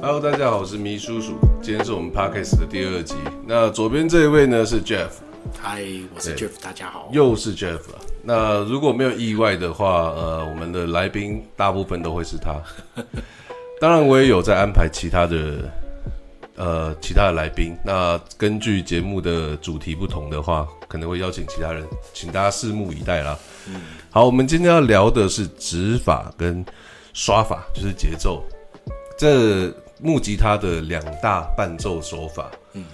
Hello，大家好，我是迷叔叔，今天是我们 Podcast 的第二集。那左边这一位呢是 Jeff，嗨，我是 Jeff，大家好。又是 Jeff 了。那如果没有意外的话，呃，我们的来宾大部分都会是他。当然，我也有在安排其他的，呃，其他的来宾。那根据节目的主题不同的话，可能会邀请其他人，请大家拭目以待啦。嗯好，我们今天要聊的是指法跟刷法，就是节奏。这木吉他的两大伴奏手法。嗯，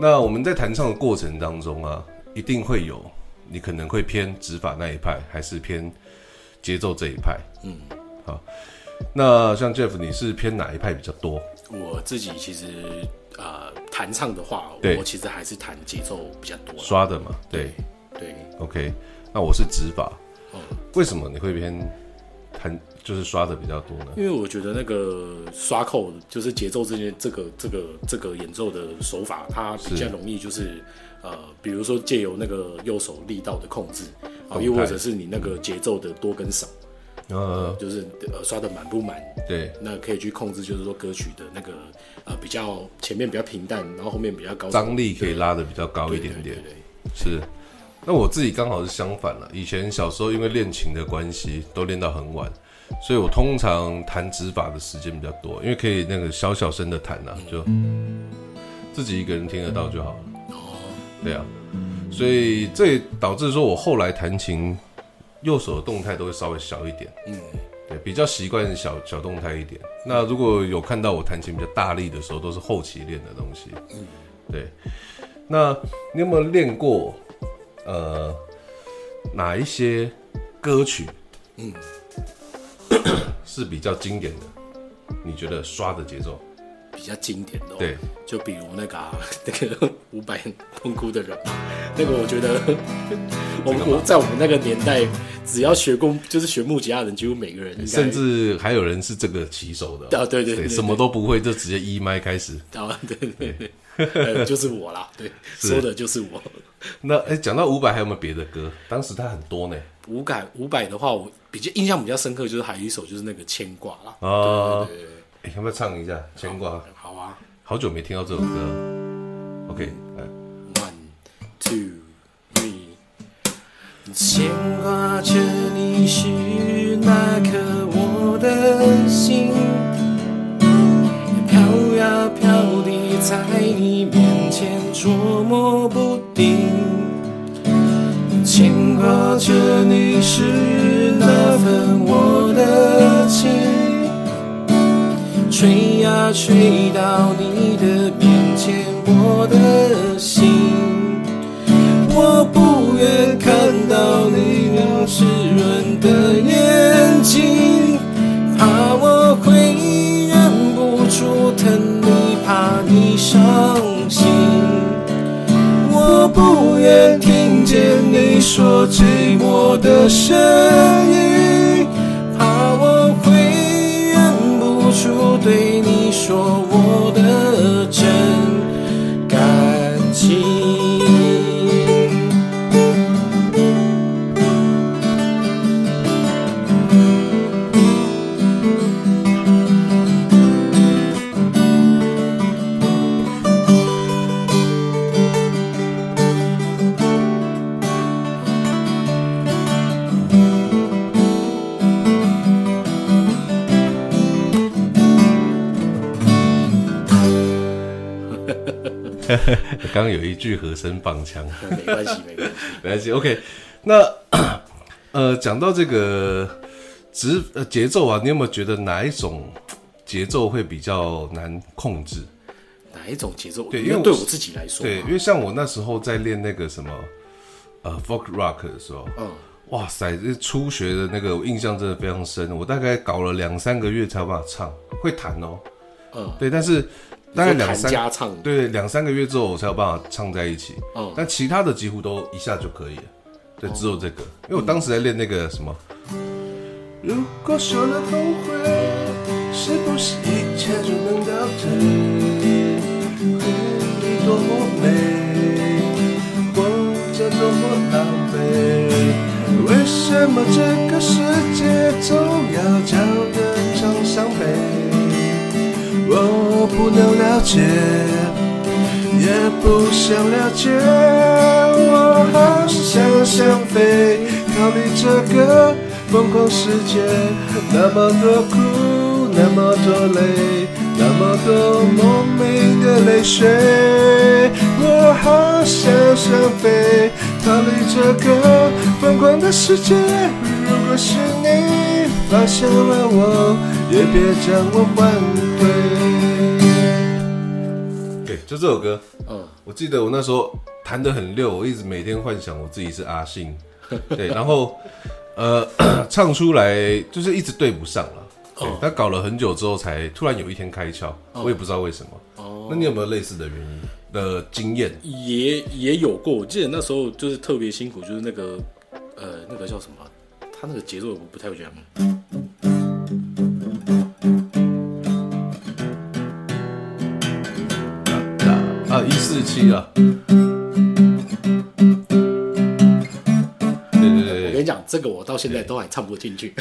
那我们在弹唱的过程当中啊，一定会有你可能会偏指法那一派，还是偏节奏这一派。嗯，好。那像 Jeff，你是偏哪一派比较多？我自己其实呃弹唱的话，我其实还是弹节奏比较多。刷的嘛，对对。OK，那我是指法。哦，为什么你会偏弹？就是刷的比较多呢，因为我觉得那个刷扣就是节奏之间这个这个这个演奏的手法，它比较容易就是呃，比如说借由那个右手力道的控制啊，又或者是你那个节奏的多跟少，呃，就是呃刷的满不满，对，那可以去控制，就是说歌曲的那个呃比较前面比较平淡，然后后面比较高，张力可以拉的比较高一点点，是。那我自己刚好是相反了，以前小时候因为练琴的关系，都练到很晚。所以我通常弹指法的时间比较多，因为可以那个小小声的弹呐，就自己一个人听得到就好了。哦，对啊，所以这也导致说我后来弹琴，右手的动态都会稍微小一点。嗯，对，比较习惯小小动态一点。那如果有看到我弹琴比较大力的时候，都是后期练的东西。嗯，对。那你有没有练过？呃，哪一些歌曲？嗯。是比较经典的，你觉得刷的节奏比较经典的？对，就比如那个 那个五百痛哭的人，那个我觉得，我我在我们那个年代，只要学过就是学木吉他的人，几乎每个人，甚至还有人是这个起手的啊，对对对，什么都不会就直接一麦开始啊，对对对，就是我啦，对，说的就是我。那哎，讲到伍佰，还有没有别的歌？当时他很多呢。伍佰，伍佰的话，我比较印象比较深刻，就是还有一首就是那个牵挂啦。哦，对对对。哎，要不要唱一下牵挂？好啊。好久没听到这首歌。OK，来。牵挂着你是那颗我的心，飘呀飘地在你面前捉摸不定。牵挂着你是那份我的情，吹呀吹到你的面前，我的的眼睛，怕我会忍不住疼你，怕你伤心，我不愿听见。你说寂寞的声音，怕我会忍不住对你说我的有一句和声放枪，没关系，没关系，没关系。OK，那 呃，讲到这个节呃节奏啊，你有没有觉得哪一种节奏会比较难控制？哪一种节奏？对，因为对我自己来说，对，因为像我那时候在练那个什么呃 folk rock 的时候，嗯，哇塞，这初学的那个我印象真的非常深，我大概搞了两三个月才有办法唱，会弹哦，嗯，对，但是。大概两三对两三个月之后，我才有办法唱在一起。嗯，但其他的几乎都一下就可以了。对，只有这个，因为我当时在练那个什么。如果说了后悔，是不是一切就能到这？回忆多么美，活着多么狼狈。什么这个世界总要叫人不能了解，也不想了解，我好想想飞，逃离这个疯狂世界。那么多苦，那么多累，那么多莫名的泪水，我好想想飞，逃离这个疯狂的世界。如果是你发现了我，也别将我挽回。对，就这首歌，嗯，我记得我那时候弹得很溜，我一直每天幻想我自己是阿信，对，然后呃 唱出来就是一直对不上了。对，他搞了很久之后，才突然有一天开窍，我也不知道为什么。哦，那你有没有类似的原因的经验？也也有过，我记得那时候就是特别辛苦，就是那个呃那个叫什么啊，他那个节奏我不太会讲。一四七啊，对对对我跟你讲，这个我到现在都还唱不进去。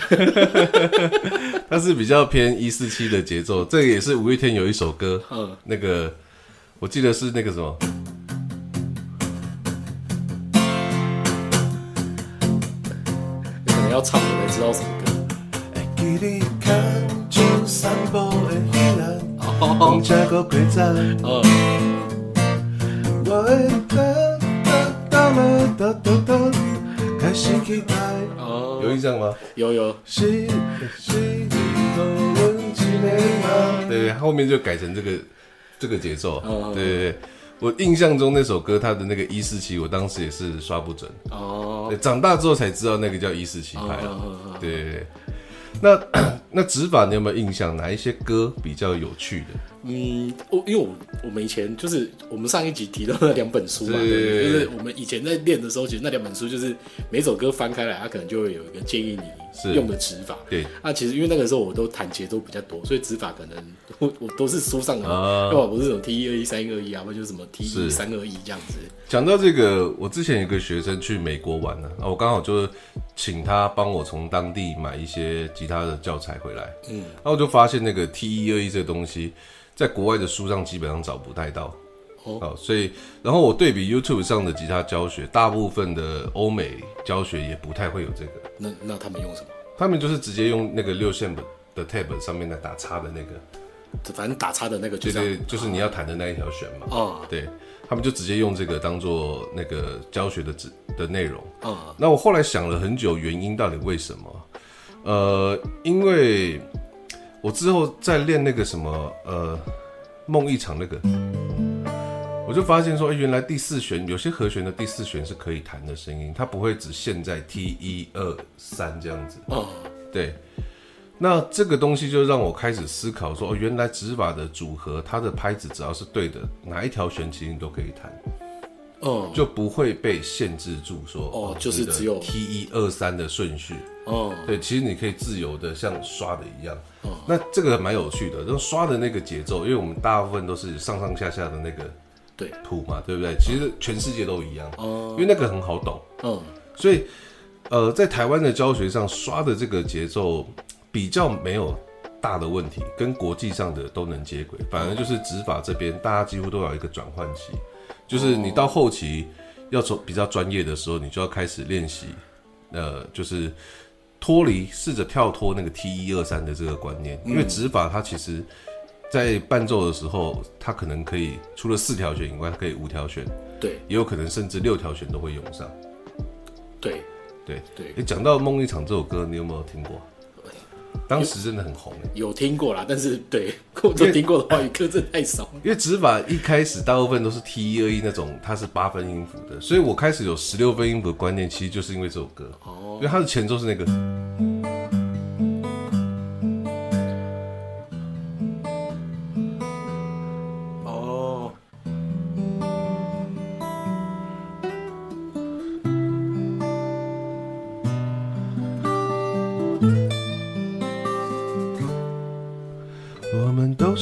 它是比较偏一四七的节奏，这个也是五月天有一首歌，嗯。那个我记得是那个什么，可能要唱我才知道什么歌。会记开始期待。哦，有印象吗？有有？对对，后面就改成这个这个节奏，嗯对对对。我印象中那首歌，它的那个一四七，我当时也是刷不准。哦，对，长大之后才知道那个叫一四七拍对对对。那 那指法你有没有印象？哪一些歌比较有趣的？嗯，我因为我我们以前就是我们上一集提到那两本书嘛，是对对，就是我们以前在练的时候，其实那两本书就是每首歌翻开来，它可能就会有一个建议你用的指法。对，那其实因为那个时候我都弹节奏比较多，所以指法可能 我我都是书上的，啊。要么不是什么 T 一二一三二一啊，或者就是什么 T 是一三二一这样子。讲到这个，我之前有个学生去美国玩呢、啊，我刚好就是请他帮我从当地买一些吉他的教材回来，嗯，然后我就发现那个 T 一二一这个东西，在国外的书上基本上找不太到，哦所以然后我对比 YouTube 上的吉他教学，大部分的欧美教学也不太会有这个，那那他们用什么？他们就是直接用那个六线的 tab 上面的打叉的那个，反正打叉的那个就这样。，对对就是你要弹的那一条弦嘛，哦对他们就直接用这个当做那个教学的指的内容。哦那我后来想了很久，原因到底为什么？呃，因为我之后在练那个什么呃梦一场那个，我就发现说，哎原来第四弦有些和弦的第四弦是可以弹的声音，它不会只限在 T 一二三这样子。哦对，那这个东西就让我开始思考说，哦，原来指法的组合，它的拍子只要是对的，哪一条弦其实你都可以弹。哦就不会被限制住说哦就是只有 T 一二三的顺序。哦对，其实你可以自由的像刷的一样。那这个蛮有趣的，就刷的那个节奏，因为我们大部分都是上上下下的那个对土嘛，对不对？其实全世界都一样，哦因为那个很好懂，嗯所以呃，在台湾的教学上刷的这个节奏比较没有大的问题，跟国际上的都能接轨。反而就是指法这边，大家几乎都有一个转换期，就是你到后期要从比较专业的时候，你就要开始练习，呃，就是脱离，试着跳脱那个 T 一二三的这个观念，因为指法它其实。在伴奏的时候，它可能可以除了四条弦以外，它可以五条弦，对。也有可能甚至六条弦都会用上。对。对。对。诶，讲到《梦一场》这首歌，你有没有听过？当时真的很红诶，有听过啦，但是对 我都听过的话语歌真的太少了。因为指法一开始大部分都是 T 一二一那种，它是八分音符的，所以我开始有十六分音符的观念，其实就是因为这首歌，哦。因为它的前奏是那个，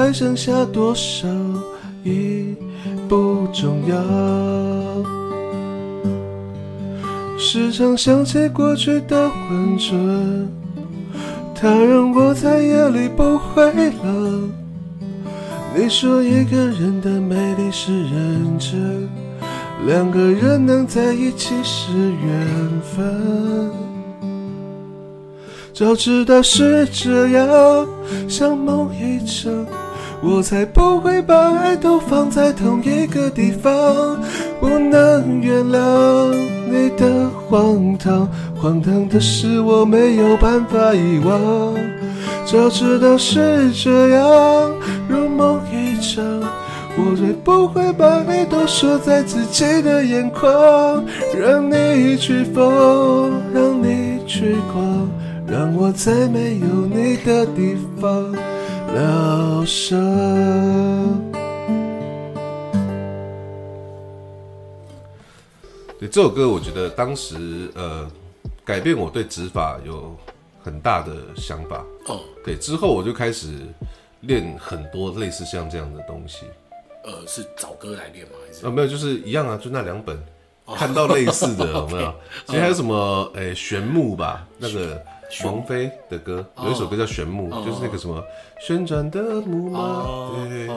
还剩下多少已不重要。时常想起过去的温存，它让我在夜里不会冷。你说一个人的美丽是认真，两个人能在一起是缘分。早知道是这样，像梦一场。我才不会把爱都放在同一个地方。不能原谅你的荒唐，荒唐的是我没有办法遗忘。早知道是这样，如梦一场，我才不会把爱都锁在自己的眼眶。让你去疯，让你去狂，让我在没有你的地方。疗伤。对这首歌，我觉得当时呃改变我对指法有很大的想法。哦，对，之后我就开始练很多类似像这样的东西。呃，是找歌来练吗？还是啊，没有，就是一样啊，就那两本，看到类似的 有没有？其实还有什么诶，玄木吧，那个王菲的歌，有一首歌叫《旋木》，就是那个什么旋转的木马，对，对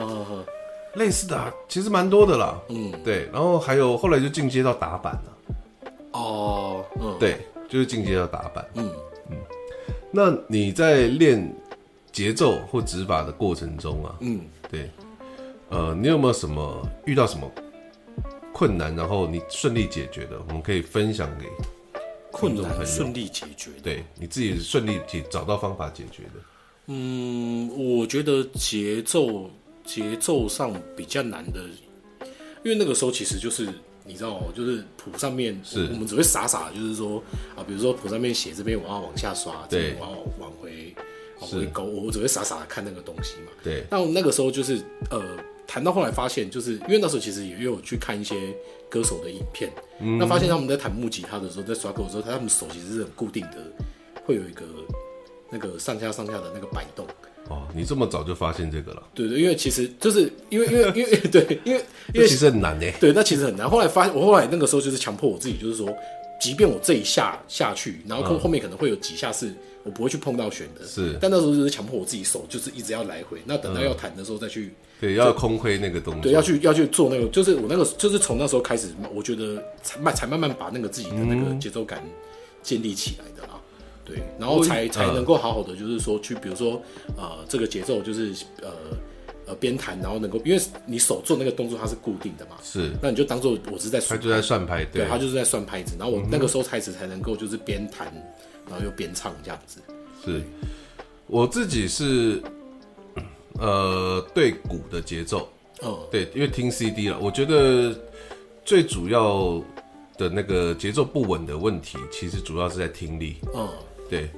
类似的啊，其实蛮多的啦。嗯，对，然后还有后来就进阶到打板了，哦，嗯，对，就是进阶到打板。嗯。那你在练节奏或指法的过程中啊，嗯，对，呃，你有没有什么遇到什么困难，然后你顺利解决的？我们可以分享给困难顺利解决的。对你自己顺利解找到方法解决的。嗯，我觉得节奏节奏上比较难的，因为那个时候其实就是你知道哦，就是谱上面是我们只会傻傻地就是说啊，比如说谱上面写这边我要往下刷，这边我要往回往回勾，我只会傻傻的看那个东西嘛。对，那我那个时候就是呃，谈到后来发现，就是因为那时候其实也有去看一些歌手的影片，嗯那发现他们在弹木吉他的时候，在刷勾的时候，他们手其实是很固定的，会有一个那个上下上下的那个摆动。哦，你这么早就发现这个了，对对，因为其实就是因为因为因为对，因为因为其实很难呢。对，那其实很难。后来发，我后来那个时候就是强迫我自己，就是说，即便我这一下下去，然后后后面可能会有几下是我不会去碰到弦的，是但那时候就是强迫我自己手就是一直要来回，那等到要弹的时候再去。对，要空挥那个动作，对，要去要去做那个，就是我那个，就是从那时候开始，我觉得才慢才慢慢把那个自己的那个节奏感建立起来的啦。对，然后才才能够好好的，就是说去，比如说呃，这个节奏就是呃呃边弹，然后能够，因为你手做那个动作它是固定的嘛，是，那你就当做我是在数他就在算拍，对，对，他就是在算拍子，然后我那个时候开始才能够就是边弹，然后又边唱这样子。是，我自己是，呃，对鼓的节奏，嗯对，因为听 CD 了，我觉得最主要的那个节奏不稳的问题，其实主要是在听力。嗯对，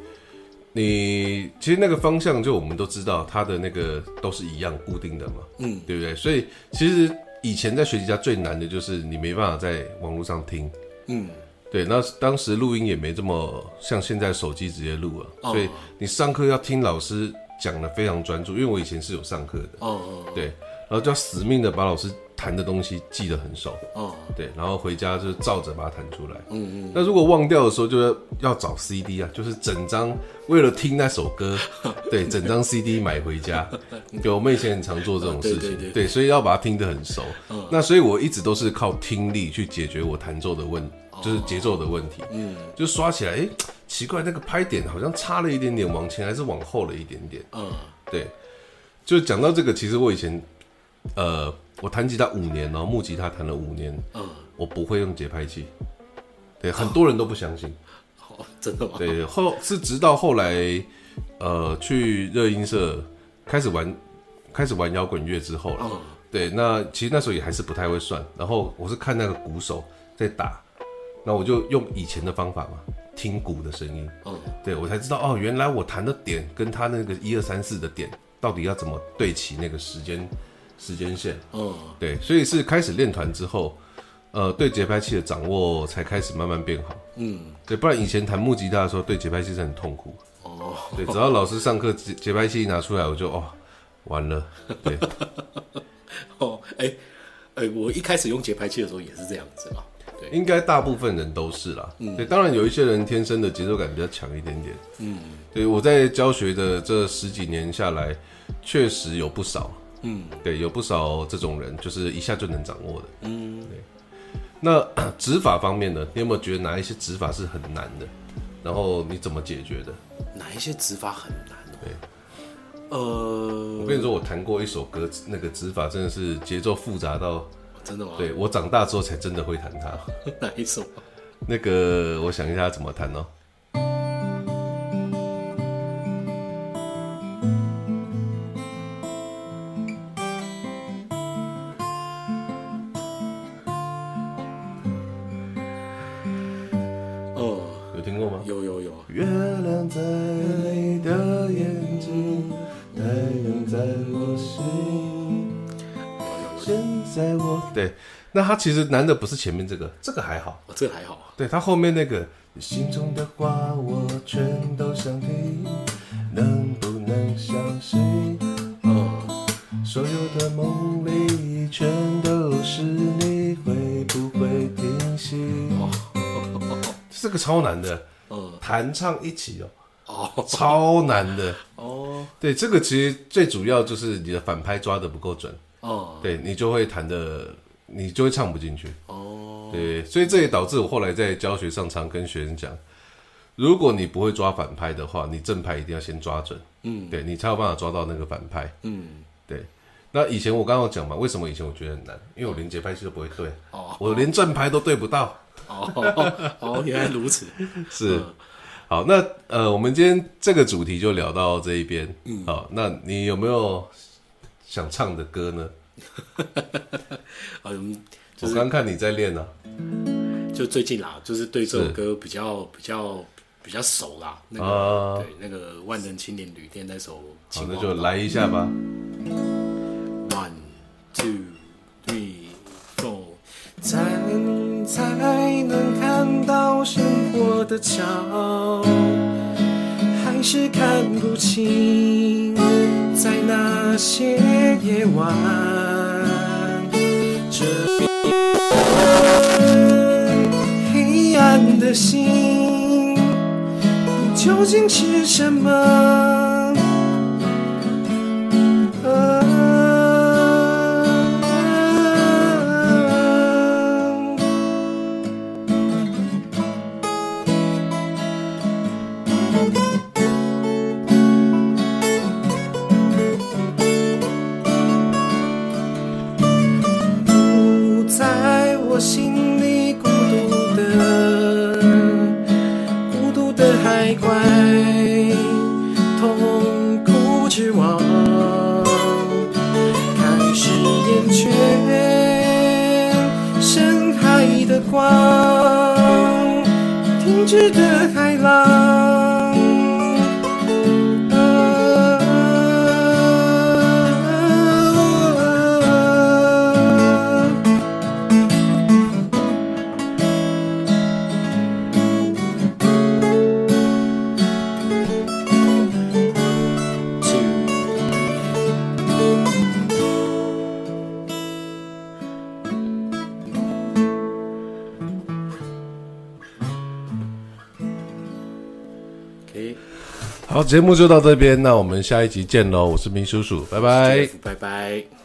你其实那个方向就我们都知道，它的那个都是一样固定的嘛，嗯。对不对？所以其实以前在学习家最难的就是你没办法在网络上听。嗯。对，那当时录音也没这么像现在手机直接录啊，哦。所以你上课要听老师讲的非常专注，因为我以前是有上课的，哦哦对，然后就要死命的把老师弹的东西记得很熟，哦。对，然后回家就照着把它弹出来。嗯嗯。那如果忘掉的时候，就要要找 CD 啊，就是整张为了听那首歌，对，整张 CD 买回家。对，我们以前很常做这种事情，对所以要把它听得很熟。那所以我一直都是靠听力去解决我弹奏的问，就是节奏的问题。嗯。就刷起来，哎、奇怪，那个拍点好像差了一点点，往前还是往后了一点点。嗯。对，就讲到这个，其实我以前，呃，我弹吉他五年，然后木吉他弹了五年，嗯，我不会用节拍器。对，很多人都不相信。好，真的吗？对，后是直到后来，呃，去热音社开始玩，开始玩摇滚乐之后了。嗯对，那其实那时候也还是不太会算，然后我是看那个鼓手在打，那我就用以前的方法嘛，听鼓的声音，嗯对我才知道哦，原来我弹的点跟他那个一二三四的点到底要怎么对齐那个时间时间线。嗯，对，所以是开始练团之后，呃，对节拍器的掌握才开始慢慢变好。嗯，对，不然以前弹木吉他的时候，对节拍器是很痛苦。哦，对，只要老师上课节节拍器一拿出来，我就哦，完了。对，哦，哎、哎、我一开始用节拍器的时候也是这样子嘛。对，应该大部分人都是啦。嗯对，当然有一些人天生的节奏感比较强一点点。嗯，对，我在教学的这十几年下来，确实有不少。嗯，对，有不少这种人，就是一下就能掌握的。嗯，对。那 指法方面呢？你有没有觉得哪一些指法是很难的？然后你怎么解决的？哪一些指法很难？对，呃，我跟你说，我弹过一首歌，那个指法真的是节奏复杂到，真的吗？对我长大之后才真的会弹它。哪一首？那个，我想一下怎么弹哦。哦，其实难的不是前面这个，这个还好。哦这个还好。对，他后面那个心中的话我全都想听，能不能相信？嗯，所有的梦里全都是你，会不会停息？这个超难的，嗯，弹唱一起哦，哦超难的。哦对，这个其实最主要就是你的反拍抓的不够准，哦对你就会弹的，你就会唱不进去。哦，对，所以这也导致我后来在教学上常跟学生讲，如果你不会抓反拍的话，你正拍一定要先抓准，嗯对你才有办法抓到那个反拍。嗯，对，那以前我刚刚有讲嘛，为什么以前我觉得很难？因为我连节拍器都不会对，哦我连正拍都对不到。哦哦，原来如此。是，好，那呃，我们今天这个主题就聊到这一边。嗯，好，那你有没有想唱的歌呢？嗯，我刚看你在练啊。就最近啦，就是对这首歌比较比较比较熟啦。那个、啊对那个万人青年旅店那首好，那就来一下吧。One two three four。在你才能看到生活的桥，还是看不清，在那些夜晚，这黑暗的心，究竟是什么？好，节目就到这边，那我们下一集见喽。我是明叔叔，拜拜。拜拜。